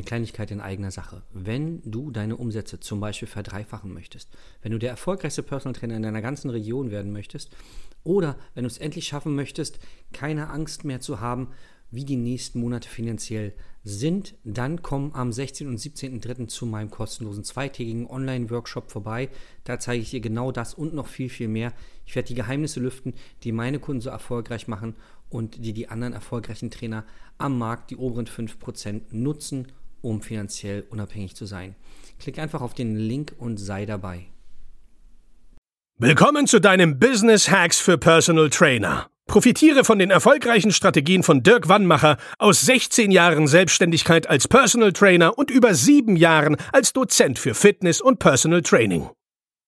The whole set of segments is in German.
eine Kleinigkeit in eigener Sache. Wenn du deine Umsätze zum Beispiel verdreifachen möchtest, wenn du der erfolgreichste Personal Trainer in deiner ganzen Region werden möchtest oder wenn du es endlich schaffen möchtest, keine Angst mehr zu haben, wie die nächsten Monate finanziell sind, dann komm am 16. und 17.03. zu meinem kostenlosen zweitägigen Online-Workshop vorbei. Da zeige ich dir genau das und noch viel, viel mehr. Ich werde die Geheimnisse lüften, die meine Kunden so erfolgreich machen und die die anderen erfolgreichen Trainer am Markt, die oberen 5%, nutzen, um finanziell unabhängig zu sein. Klick einfach auf den Link und sei dabei. Willkommen zu deinem Business Hacks für Personal Trainer. Profitiere von den erfolgreichen Strategien von Dirk Wannmacher aus 16 Jahren Selbstständigkeit als Personal Trainer und über sieben Jahren als Dozent für Fitness und Personal Training.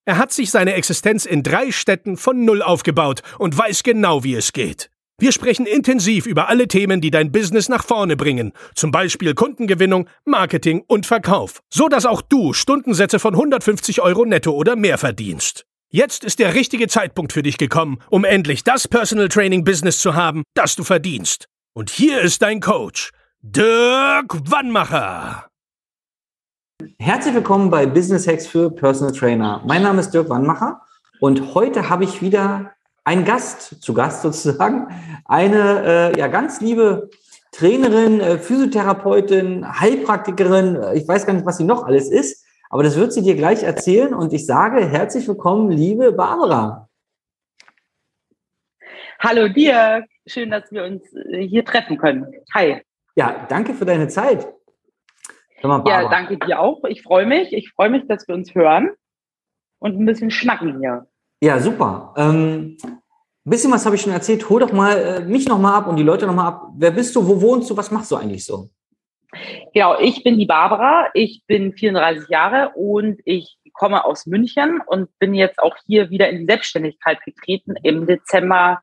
Er hat sich seine Existenz in drei Städten von Null aufgebaut und weiß genau, wie es geht. Wir sprechen intensiv über alle Themen, die dein Business nach vorne bringen, zum Beispiel Kundengewinnung, Marketing und Verkauf, so dass auch du Stundensätze von 150 Euro netto oder mehr verdienst. Jetzt ist der richtige Zeitpunkt für dich gekommen, um endlich das Personal Training Business zu haben, das du verdienst. Und hier ist dein Coach, Dirk Wannmacher. Herzlich willkommen bei Business Hacks für Personal Trainer. Mein Name ist Dirk Wannmacher und heute habe ich wieder einen Gast zu Gast sozusagen, eine äh, ja ganz liebe Trainerin, äh, Physiotherapeutin, Heilpraktikerin, äh, ich weiß gar nicht, was sie noch alles ist. Aber das wird sie dir gleich erzählen und ich sage herzlich willkommen, liebe Barbara. Hallo dir, schön, dass wir uns äh, hier treffen können. Hi. Ja, danke für deine Zeit. Mal, ja, danke dir auch. Ich freue mich. Ich freue mich, dass wir uns hören und ein bisschen schnacken hier. Ja, super. Ähm, ein bisschen was habe ich schon erzählt. Hol doch mal äh, mich noch mal ab und die Leute noch mal ab. Wer bist du? Wo wohnst du? Was machst du eigentlich so? Genau, ich bin die Barbara, ich bin 34 Jahre und ich komme aus München und bin jetzt auch hier wieder in die Selbstständigkeit getreten im Dezember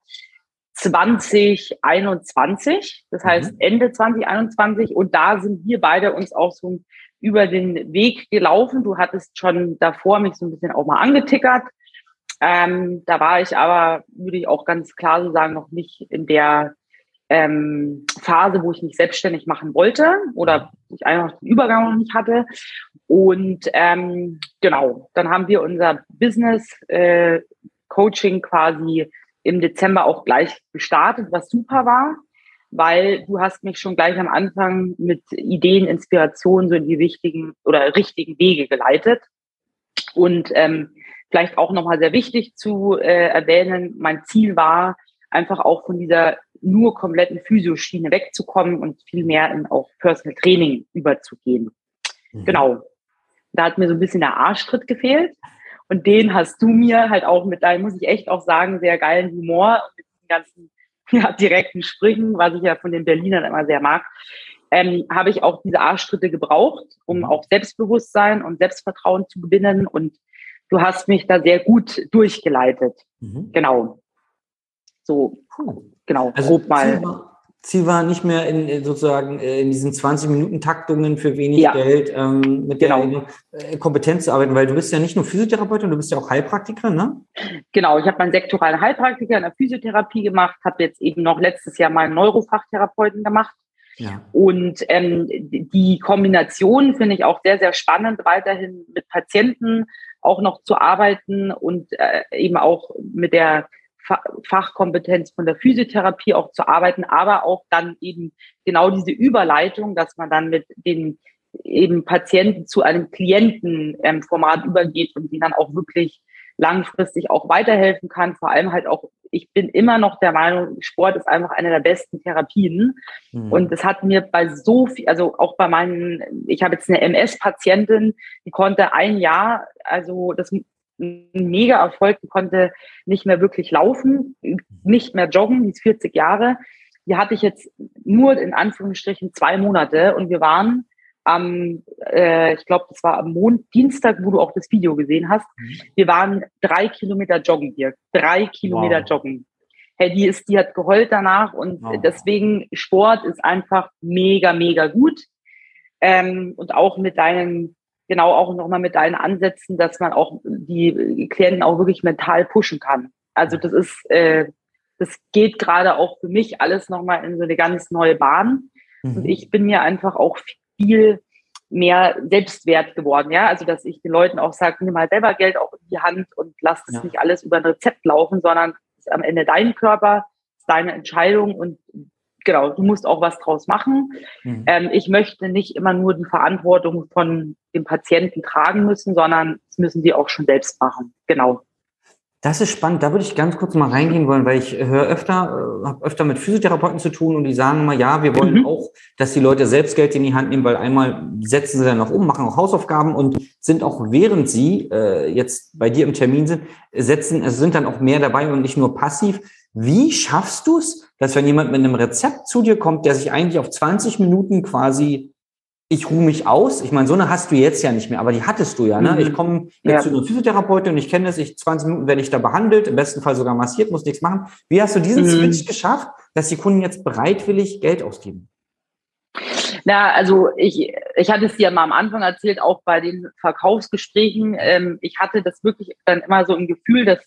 2021, das heißt mhm. Ende 2021 und da sind wir beide uns auch so über den Weg gelaufen. Du hattest schon davor mich so ein bisschen auch mal angetickert. Ähm, da war ich aber, würde ich auch ganz klar so sagen, noch nicht in der ähm, Phase, wo ich mich selbstständig machen wollte oder ich einfach den Übergang noch nicht hatte. Und ähm, genau, dann haben wir unser Business äh, Coaching quasi im Dezember auch gleich gestartet, was super war, weil du hast mich schon gleich am Anfang mit Ideen, Inspirationen so in die wichtigen oder richtigen Wege geleitet. Und ähm, vielleicht auch nochmal sehr wichtig zu äh, erwähnen, mein Ziel war, einfach auch von dieser nur kompletten Physioschiene wegzukommen und viel mehr in auch Personal Training überzugehen. Mhm. Genau. Da hat mir so ein bisschen der Arschtritt gefehlt. Und den hast du mir halt auch mit deinem, muss ich echt auch sagen, sehr geilen Humor und mit diesen ganzen ja, direkten Sprüchen, was ich ja von den Berlinern immer sehr mag, ähm, habe ich auch diese Arschtritte gebraucht, um mhm. auch Selbstbewusstsein und Selbstvertrauen zu gewinnen. Und du hast mich da sehr gut durchgeleitet. Mhm. Genau. So, genau, also grob mal. Ziel war, nicht mehr in sozusagen äh, in diesen 20-Minuten-Taktungen für wenig ja. Geld ähm, mit genau. der äh, Kompetenz zu arbeiten, weil du bist ja nicht nur Physiotherapeutin, du bist ja auch Heilpraktikerin, ne? Genau, ich habe meinen sektoralen Heilpraktiker in der Physiotherapie gemacht, habe jetzt eben noch letztes Jahr meinen Neurofachtherapeuten gemacht. Ja. Und ähm, die Kombination finde ich auch sehr, sehr spannend, weiterhin mit Patienten auch noch zu arbeiten und äh, eben auch mit der Fachkompetenz von der Physiotherapie auch zu arbeiten, aber auch dann eben genau diese Überleitung, dass man dann mit den eben Patienten zu einem Klientenformat ähm, übergeht und die dann auch wirklich langfristig auch weiterhelfen kann. Vor allem halt auch, ich bin immer noch der Meinung, Sport ist einfach eine der besten Therapien. Mhm. Und es hat mir bei so viel, also auch bei meinen, ich habe jetzt eine MS-Patientin, die konnte ein Jahr, also das ein mega Erfolg, die konnte nicht mehr wirklich laufen, nicht mehr joggen, die ist 40 Jahre. Die hatte ich jetzt nur in Anführungsstrichen zwei Monate und wir waren am, äh, ich glaube, das war am Mond, Dienstag, wo du auch das Video gesehen hast. Mhm. Wir waren drei Kilometer joggen hier, drei Kilometer wow. joggen. Hey, die ist, die hat geheult danach und wow. deswegen Sport ist einfach mega, mega gut. Ähm, und auch mit deinen genau auch nochmal mit deinen Ansätzen, dass man auch die Klienten auch wirklich mental pushen kann. Also das ist, äh, das geht gerade auch für mich alles nochmal in so eine ganz neue Bahn. Mhm. Und ich bin mir einfach auch viel mehr Selbstwert geworden, ja. Also dass ich den Leuten auch sage, nimm mal selber Geld auch in die Hand und lass es ja. nicht alles über ein Rezept laufen, sondern es ist am Ende dein Körper, deine Entscheidung und genau, du musst auch was draus machen. Mhm. Ähm, ich möchte nicht immer nur die Verantwortung von dem Patienten tragen müssen, sondern das müssen die auch schon selbst machen. Genau. Das ist spannend. Da würde ich ganz kurz mal reingehen wollen, weil ich höre öfter, äh, habe öfter mit Physiotherapeuten zu tun und die sagen immer, ja, wir wollen mhm. auch, dass die Leute selbst Geld in die Hand nehmen, weil einmal setzen sie dann noch um, machen auch Hausaufgaben und sind auch während sie äh, jetzt bei dir im Termin sind, setzen, also sind dann auch mehr dabei und nicht nur passiv. Wie schaffst du es, dass wenn jemand mit einem Rezept zu dir kommt, der sich eigentlich auf 20 Minuten quasi ich ruhe mich aus. Ich meine, so eine hast du jetzt ja nicht mehr, aber die hattest du ja. Ne? Mhm. Ich komme jetzt ja. zu einer Physiotherapeutin und ich kenne das, ich 20 Minuten werde ich da behandelt, im besten Fall sogar massiert, muss nichts machen. Wie hast du diesen mhm. Switch geschafft, dass die Kunden jetzt bereitwillig Geld ausgeben? Na, also ich, ich hatte es dir mal am Anfang erzählt, auch bei den Verkaufsgesprächen. Ähm, ich hatte das wirklich dann immer so im Gefühl, dass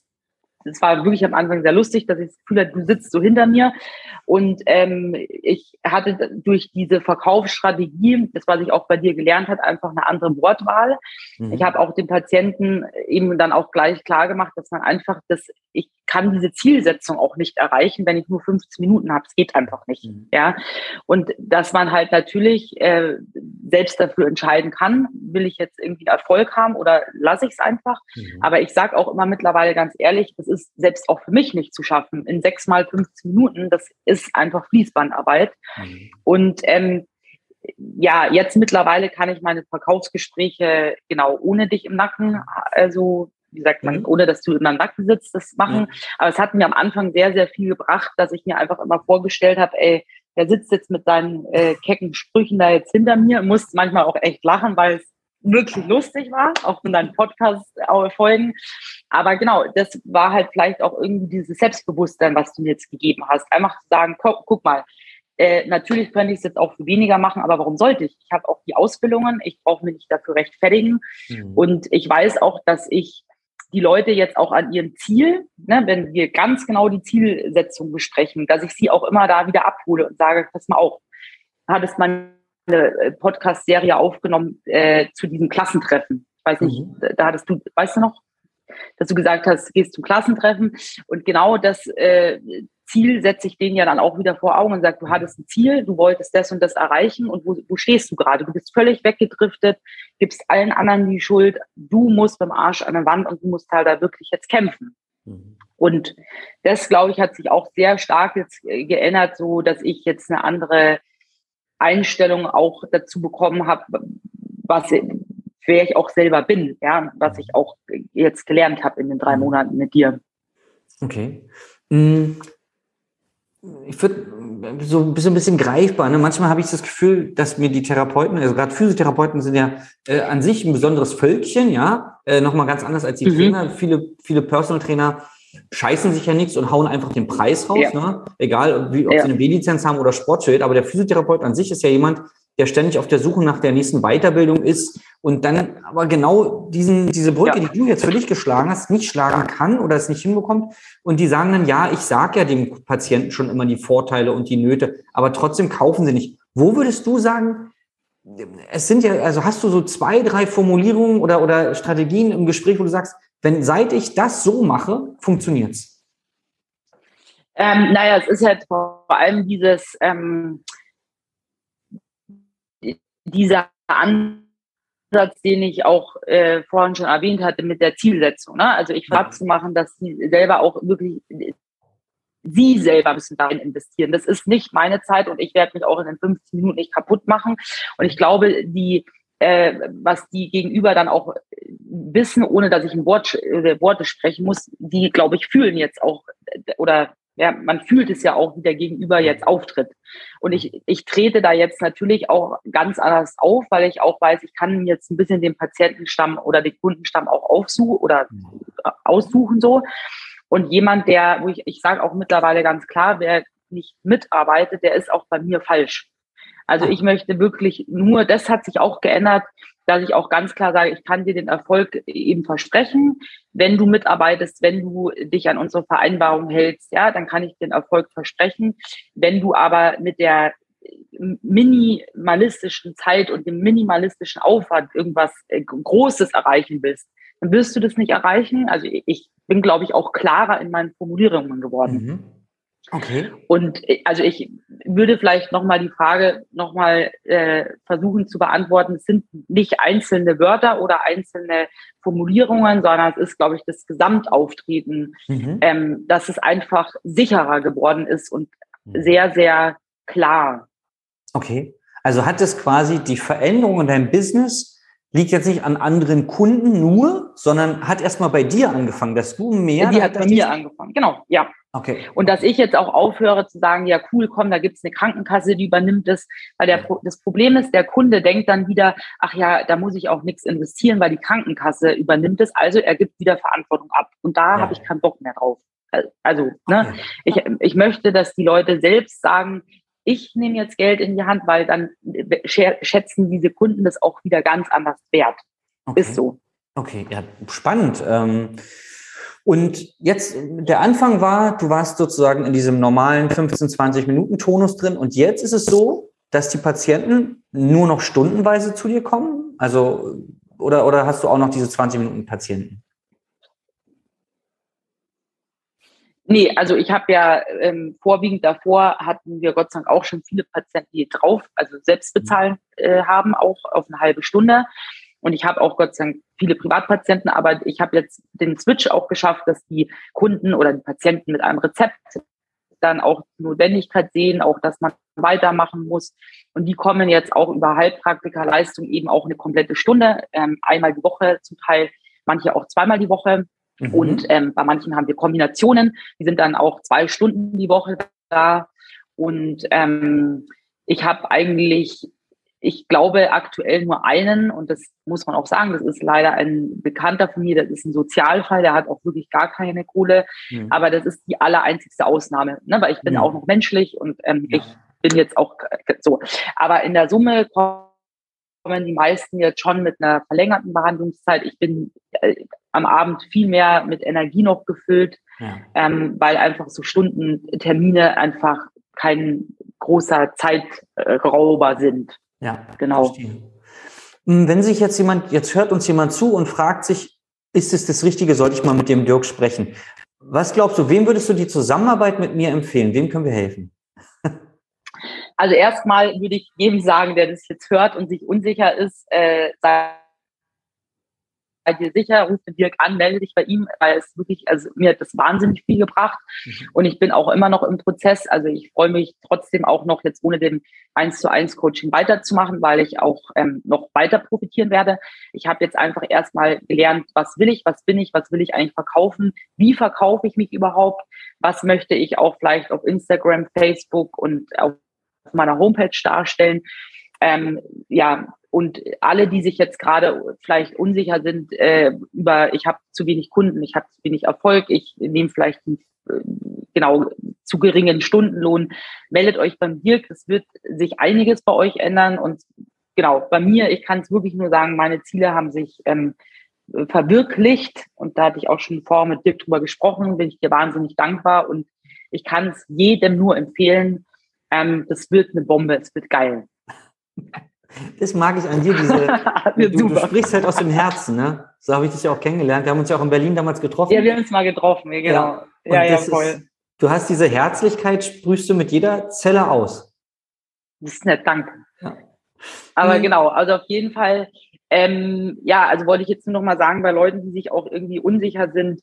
es war wirklich am Anfang sehr lustig, dass ich das Gefühl hatte, du sitzt so hinter mir. Und ähm, ich hatte durch diese Verkaufsstrategie, das, was ich auch bei dir gelernt habe, einfach eine andere Wortwahl. Mhm. Ich habe auch den Patienten eben dann auch gleich klar gemacht, dass man einfach das, ich kann diese Zielsetzung auch nicht erreichen, wenn ich nur 15 Minuten habe. Es geht einfach nicht. Mhm. Ja. Und dass man halt natürlich äh, selbst dafür entscheiden kann, will ich jetzt irgendwie Erfolg haben oder lasse ich es einfach. Mhm. Aber ich sage auch immer mittlerweile ganz ehrlich, das ist selbst auch für mich nicht zu schaffen. In sechs mal 15 Minuten, das ist einfach Fließbandarbeit. Mhm. Und ähm, ja, jetzt mittlerweile kann ich meine Verkaufsgespräche genau ohne dich im Nacken, also wie sagt man, mhm. ohne dass du in meinem Nacken sitzt, das machen. Ja. Aber es hat mir am Anfang sehr, sehr viel gebracht, dass ich mir einfach immer vorgestellt habe, ey, der sitzt jetzt mit seinen äh, kecken Sprüchen da jetzt hinter mir, muss manchmal auch echt lachen, weil es wirklich lustig war, auch von deinen Podcast-Folgen. Aber genau, das war halt vielleicht auch irgendwie dieses Selbstbewusstsein, was du mir jetzt gegeben hast. Einfach zu sagen, guck, guck mal, äh, natürlich könnte ich es jetzt auch für weniger machen, aber warum sollte ich? Ich habe auch die Ausbildungen, ich brauche mich nicht dafür rechtfertigen. Mhm. Und ich weiß auch, dass ich die Leute jetzt auch an ihrem Ziel, ne, wenn wir ganz genau die Zielsetzung besprechen, dass ich sie auch immer da wieder abhole und sage, pass mal auf, hattest mal eine äh, Podcast-Serie aufgenommen äh, zu diesem Klassentreffen. Ich weiß nicht, mhm. da hattest du, weißt du noch, dass du gesagt hast, gehst zum Klassentreffen und genau das äh, Ziel setze ich denen ja dann auch wieder vor Augen und sage, du hattest ein Ziel, du wolltest das und das erreichen und wo, wo stehst du gerade? Du bist völlig weggedriftet, gibst allen anderen die Schuld, du musst beim Arsch an der Wand und du musst halt da wirklich jetzt kämpfen. Mhm. Und das, glaube ich, hat sich auch sehr stark jetzt äh, geändert, so dass ich jetzt eine andere Einstellung auch dazu bekommen habe, was wer ich auch selber bin, ja, was ich auch jetzt gelernt habe in den drei mhm. Monaten mit dir. Okay. Ich würde so ein bisschen, ein bisschen greifbar. Ne? Manchmal habe ich das Gefühl, dass mir die Therapeuten, also gerade Physiotherapeuten sind ja äh, an sich ein besonderes Völkchen, ja, äh, nochmal ganz anders als die mhm. Trainer. Viele, viele Personal Trainer scheißen sich ja nichts und hauen einfach den Preis raus, ja. ne? egal wie, ob ja. sie eine B-Lizenz haben oder Sportschild. Aber der Physiotherapeut an sich ist ja jemand, der ständig auf der Suche nach der nächsten Weiterbildung ist und dann aber genau diesen, diese Brücke, ja. die du jetzt für dich geschlagen hast, nicht schlagen kann oder es nicht hinbekommt. Und die sagen dann, ja, ich sage ja dem Patienten schon immer die Vorteile und die Nöte, aber trotzdem kaufen sie nicht. Wo würdest du sagen, es sind ja, also hast du so zwei, drei Formulierungen oder, oder Strategien im Gespräch, wo du sagst, wenn seit ich das so mache, funktioniert's? Ähm, naja, es ist halt vor allem dieses, ähm, dieser Ansatz, den ich auch äh, vorhin schon erwähnt hatte mit der Zielsetzung. Ne? Also ich war zu machen, dass sie selber auch wirklich Sie selber müssen darin investieren. Das ist nicht meine Zeit und ich werde mich auch in den 15 Minuten nicht kaputt machen. Und ich glaube, die, äh, was die Gegenüber dann auch wissen, ohne dass ich ein Wort, äh, Worte sprechen muss, die, glaube ich, fühlen jetzt auch oder ja, man fühlt es ja auch, wie der Gegenüber jetzt auftritt. Und ich, ich trete da jetzt natürlich auch ganz anders auf, weil ich auch weiß, ich kann jetzt ein bisschen den Patientenstamm oder den Kundenstamm auch aufsuchen oder aussuchen so. Und jemand, der, wo ich, ich sage auch mittlerweile ganz klar, wer nicht mitarbeitet, der ist auch bei mir falsch. Also ich möchte wirklich nur, das hat sich auch geändert, dass ich auch ganz klar sage, ich kann dir den Erfolg eben versprechen. Wenn du mitarbeitest, wenn du dich an unsere Vereinbarung hältst, ja, dann kann ich den Erfolg versprechen. Wenn du aber mit der minimalistischen Zeit und dem minimalistischen Aufwand irgendwas äh, Großes erreichen willst, dann wirst du das nicht erreichen. Also ich bin, glaube ich, auch klarer in meinen Formulierungen geworden. Mhm. Okay. Und äh, also ich würde vielleicht nochmal die Frage nochmal äh, versuchen zu beantworten. Es sind nicht einzelne Wörter oder einzelne Formulierungen, sondern es ist, glaube ich, das Gesamtauftreten, mhm. ähm, dass es einfach sicherer geworden ist und mhm. sehr, sehr klar. Okay. Also hat es quasi die Veränderung in deinem Business liegt jetzt nicht an anderen Kunden nur, sondern hat erstmal bei dir angefangen, dass du mehr. Die hat bei mir angefangen, genau, ja. Okay. Und dass ich jetzt auch aufhöre zu sagen, ja cool, komm, da gibt's eine Krankenkasse, die übernimmt es. Weil der, das Problem ist, der Kunde denkt dann wieder, ach ja, da muss ich auch nichts investieren, weil die Krankenkasse übernimmt es. Also er gibt wieder Verantwortung ab. Und da ja. habe ich keinen Bock mehr drauf. Also, ne, ich, ich möchte, dass die Leute selbst sagen, ich nehme jetzt Geld in die Hand, weil dann schätzen diese Kunden das auch wieder ganz anders wert. Okay. Ist so. Okay, ja, spannend. Ähm, und jetzt, der Anfang war, du warst sozusagen in diesem normalen 15, 20 Minuten Tonus drin und jetzt ist es so, dass die Patienten nur noch stundenweise zu dir kommen? Also, oder, oder hast du auch noch diese 20 Minuten Patienten? Nee, also ich habe ja ähm, vorwiegend davor hatten wir Gott sei Dank auch schon viele Patienten, die drauf, also selbst bezahlen äh, haben, auch auf eine halbe Stunde. Und ich habe auch Gott sei Dank viele Privatpatienten, aber ich habe jetzt den Switch auch geschafft, dass die Kunden oder die Patienten mit einem Rezept dann auch die Notwendigkeit sehen, auch dass man weitermachen muss. Und die kommen jetzt auch über Heilpraktikerleistung eben auch eine komplette Stunde, ähm, einmal die Woche zum Teil, manche auch zweimal die Woche. Mhm. Und ähm, bei manchen haben wir Kombinationen, die sind dann auch zwei Stunden die Woche da. Und ähm, ich habe eigentlich ich glaube aktuell nur einen und das muss man auch sagen, das ist leider ein Bekannter von mir, das ist ein Sozialfall, der hat auch wirklich gar keine Kohle, mhm. aber das ist die allereinzigste Ausnahme, ne? weil ich bin ja. auch noch menschlich und ähm, ja. ich bin jetzt auch so. Aber in der Summe kommen die meisten jetzt schon mit einer verlängerten Behandlungszeit. Ich bin äh, am Abend viel mehr mit Energie noch gefüllt, ja. ähm, weil einfach so Stundentermine einfach kein großer Zeitrauber sind. Ja, genau. Verstehe. Hm, wenn sich jetzt jemand, jetzt hört uns jemand zu und fragt sich, ist es das Richtige, sollte ich mal mit dem Dirk sprechen? Was glaubst du, wem würdest du die Zusammenarbeit mit mir empfehlen? Wem können wir helfen? Also erstmal würde ich jedem sagen, der das jetzt hört und sich unsicher ist, äh, seid dir sicher, ruf den Dirk an, melde dich bei ihm, weil es wirklich, also mir hat das wahnsinnig viel gebracht. Mhm. Und ich bin auch immer noch im Prozess. Also ich freue mich trotzdem auch noch jetzt ohne dem 1 zu 1 Coaching weiterzumachen, weil ich auch ähm, noch weiter profitieren werde. Ich habe jetzt einfach erstmal gelernt, was will ich, was bin ich, was will ich eigentlich verkaufen, wie verkaufe ich mich überhaupt, was möchte ich auch vielleicht auf Instagram, Facebook und auf meiner Homepage darstellen. Ähm, ja, und alle, die sich jetzt gerade vielleicht unsicher sind äh, über, ich habe zu wenig Kunden, ich habe zu wenig Erfolg, ich nehme vielleicht einen, äh, genau zu geringen Stundenlohn, meldet euch beim Dirk. Es wird sich einiges bei euch ändern. Und genau, bei mir, ich kann es wirklich nur sagen, meine Ziele haben sich ähm, verwirklicht. Und da hatte ich auch schon vorher mit Dirk drüber gesprochen, bin ich dir wahnsinnig dankbar. Und ich kann es jedem nur empfehlen. Ähm, das wird eine Bombe, es wird geil. Das mag ich an dir, diese. du, du, sprichst halt aus dem Herzen, ne? So habe ich dich ja auch kennengelernt. Wir haben uns ja auch in Berlin damals getroffen. Ja, wir haben uns mal getroffen, genau. Ja, ja, ja voll. Ist, du hast diese Herzlichkeit, sprühst du mit jeder Zelle aus. Das ist nett, danke. Ja. Aber mhm. genau, also auf jeden Fall, ähm, ja, also wollte ich jetzt nur noch mal sagen, bei Leuten, die sich auch irgendwie unsicher sind,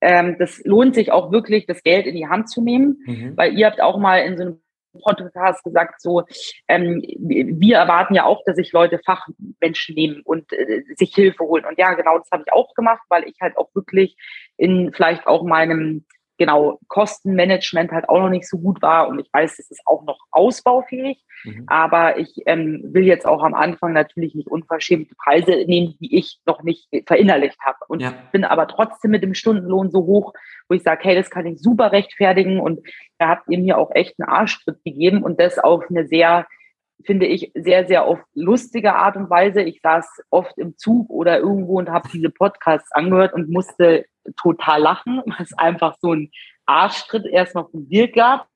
ähm, das lohnt sich auch wirklich, das Geld in die Hand zu nehmen, mhm. weil ihr habt auch mal in so einem Podcast gesagt, so, ähm, wir erwarten ja auch, dass sich Leute Fachmenschen nehmen und äh, sich Hilfe holen. Und ja, genau das habe ich auch gemacht, weil ich halt auch wirklich in vielleicht auch meinem genau Kostenmanagement halt auch noch nicht so gut war und ich weiß, es ist auch noch ausbaufähig, mhm. aber ich ähm, will jetzt auch am Anfang natürlich nicht unverschämte Preise nehmen, die ich noch nicht verinnerlicht habe und ja. bin aber trotzdem mit dem Stundenlohn so hoch, wo ich sage, hey, das kann ich super rechtfertigen und da habt ihr mir auch echt einen Arschtritt gegeben und das auf eine sehr finde ich, sehr, sehr oft lustige Art und Weise. Ich saß oft im Zug oder irgendwo und habe diese Podcasts angehört und musste total lachen, weil es einfach so ein Arschtritt erstmal vom Dirk gab.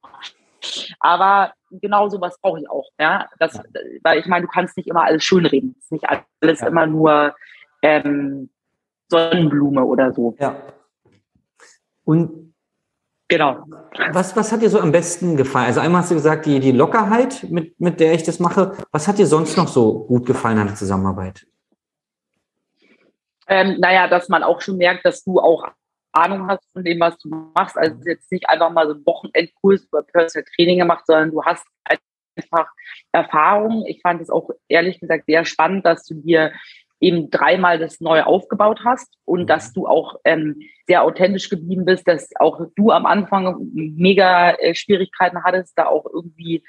Aber genau sowas brauche ich auch. Ja, das, weil ich meine, du kannst nicht immer alles schönreden. Es ist nicht alles ja. immer nur ähm, Sonnenblume oder so. Ja. Und Genau. Was, was hat dir so am besten gefallen? Also einmal hast du gesagt, die, die Lockerheit, mit, mit der ich das mache. Was hat dir sonst noch so gut gefallen an der Zusammenarbeit? Ähm, naja, dass man auch schon merkt, dass du auch Ahnung hast von dem, was du machst. Also jetzt nicht einfach mal so einen Wochenendkurs über Personal Training gemacht, sondern du hast einfach Erfahrung. Ich fand es auch ehrlich gesagt sehr spannend, dass du dir eben dreimal das neu aufgebaut hast und dass mhm. du auch ähm, sehr authentisch geblieben bist, dass auch du am Anfang mega äh, Schwierigkeiten hattest, da auch irgendwie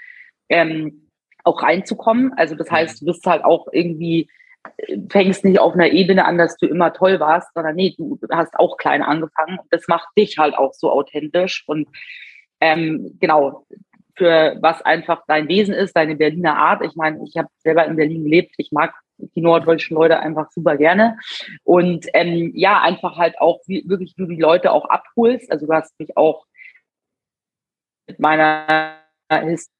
ähm, auch reinzukommen. Also das heißt, du bist halt auch irgendwie fängst nicht auf einer Ebene an, dass du immer toll warst, sondern nee, du hast auch klein angefangen. Das macht dich halt auch so authentisch. Und ähm, genau, für was einfach dein Wesen ist, deine Berliner Art. Ich meine, ich habe selber in Berlin gelebt. Ich mag die norddeutschen Leute einfach super gerne. Und ähm, ja, einfach halt auch wie, wirklich du die Leute auch abholst. Also du hast mich auch mit meiner Historie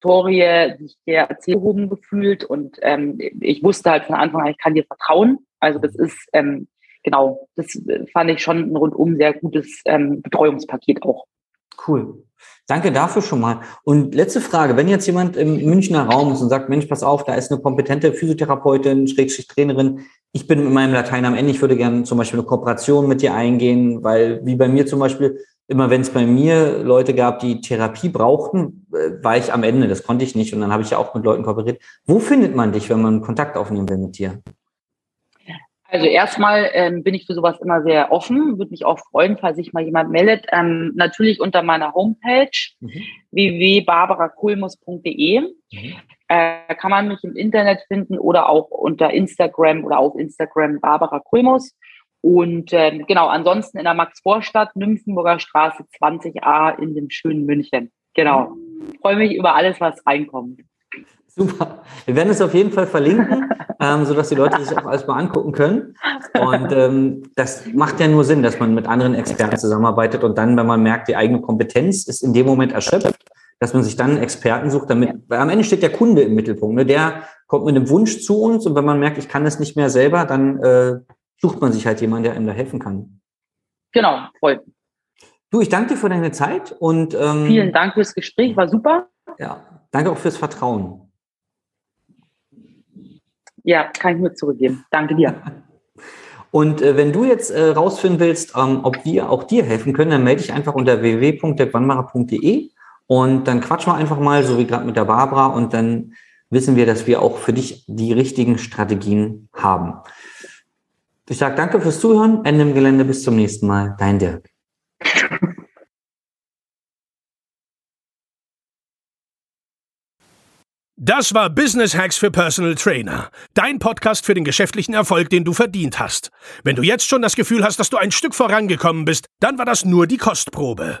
Historie, die ich dir erzählt gefühlt und ähm, ich wusste halt von Anfang an, ich kann dir vertrauen. Also das ist ähm, genau, das fand ich schon ein rundum sehr gutes ähm, Betreuungspaket auch. Cool. Danke dafür schon mal. Und letzte Frage, wenn jetzt jemand im Münchner Raum ist und sagt, Mensch, pass auf, da ist eine kompetente Physiotherapeutin, Schrägstrich Trainerin, ich bin mit meinem Latein am Ende, ich würde gerne zum Beispiel eine Kooperation mit dir eingehen, weil wie bei mir zum Beispiel, immer wenn es bei mir Leute gab, die Therapie brauchten, äh, war ich am Ende. Das konnte ich nicht. Und dann habe ich ja auch mit Leuten kooperiert. Wo findet man dich, wenn man Kontakt aufnehmen will mit dir? Also erstmal ähm, bin ich für sowas immer sehr offen, würde mich auch freuen, falls sich mal jemand meldet. Ähm, natürlich unter meiner Homepage mhm. www.barbarakulmus.de mhm. äh, kann man mich im Internet finden oder auch unter Instagram oder auf Instagram Barbara Kulmus. Und ähm, genau, ansonsten in der Max-Vorstadt, Nymphenburger Straße 20a in dem schönen München. Genau. Ich freue mich über alles, was reinkommt. Super. Wir werden es auf jeden Fall verlinken, ähm, sodass die Leute sich auch alles mal angucken können. Und ähm, das macht ja nur Sinn, dass man mit anderen Experten zusammenarbeitet und dann, wenn man merkt, die eigene Kompetenz ist in dem Moment erschöpft, dass man sich dann einen Experten sucht, damit, weil am Ende steht der Kunde im Mittelpunkt. Ne? Der kommt mit einem Wunsch zu uns und wenn man merkt, ich kann das nicht mehr selber, dann äh, sucht man sich halt jemanden, der einem da helfen kann. Genau, voll. Du, ich danke dir für deine Zeit und ähm, vielen Dank fürs Gespräch, war super. Ja, danke auch fürs Vertrauen. Ja, kann ich nur zurückgeben. Danke dir. Und äh, wenn du jetzt äh, rausfinden willst, ähm, ob wir auch dir helfen können, dann melde dich einfach unter www.dirkwannmacher.de und dann quatschen wir einfach mal, so wie gerade mit der Barbara, und dann wissen wir, dass wir auch für dich die richtigen Strategien haben. Ich sage danke fürs Zuhören. Ende im Gelände. Bis zum nächsten Mal. Dein Dirk. Das war Business Hacks für Personal Trainer. Dein Podcast für den geschäftlichen Erfolg, den du verdient hast. Wenn du jetzt schon das Gefühl hast, dass du ein Stück vorangekommen bist, dann war das nur die Kostprobe.